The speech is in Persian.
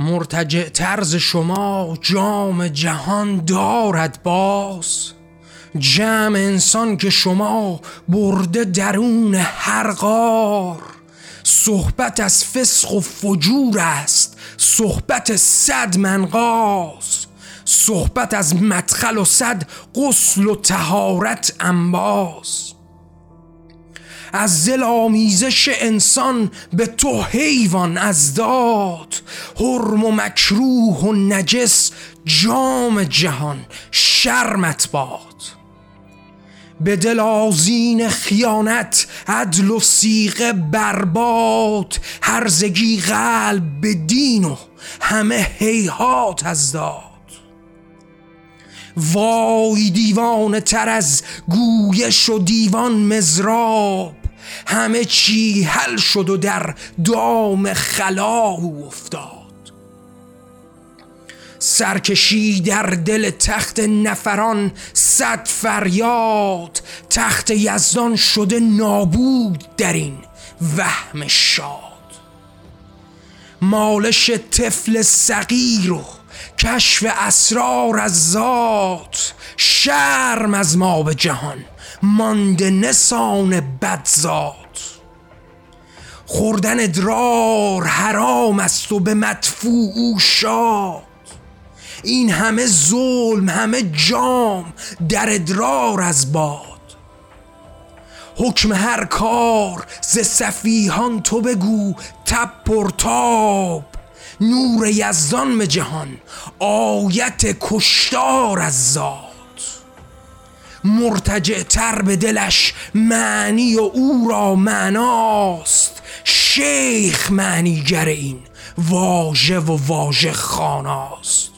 مرتجع طرز شما جام جهان دارد باز. جمع انسان که شما برده درون هر غار. صحبت از فسق و فجور است صحبت صد منقاز. صحبت از مدخل و صد غسل و تهارت انباز. از دل آمیزش انسان به تو حیوان از داد. حرم و مکروه و نجس جام جهان شرمت باد. به دل آزین خیانت عدل و سیغه برباد. هرزگی قلب به دین و همه هیهات از داد. وای دیوان تر از گویش و دیوان مزراب. همه چی حل شد و در دام خلا افتاد. سرکشی در دل تخت نفران صد فریاد تخت یزدان شده نابود در این وهم شاد. مالش طفل صغیر و کشف اسرار از ذات شرم از ما به جهان مانده نسان بدزاد خوردن ادرار حرام است و به مدفوع او شاد. این همه ظلم همه جام در ادرار از باد. حکم هر کار ز صفیهان تو بگو تب پرتاب نور یزدان به جهان آیت کشتار از ذات. مرتجع تر به دلش معنی و او را معناست. شیخ معنیگر این واژه و واژه خاناست.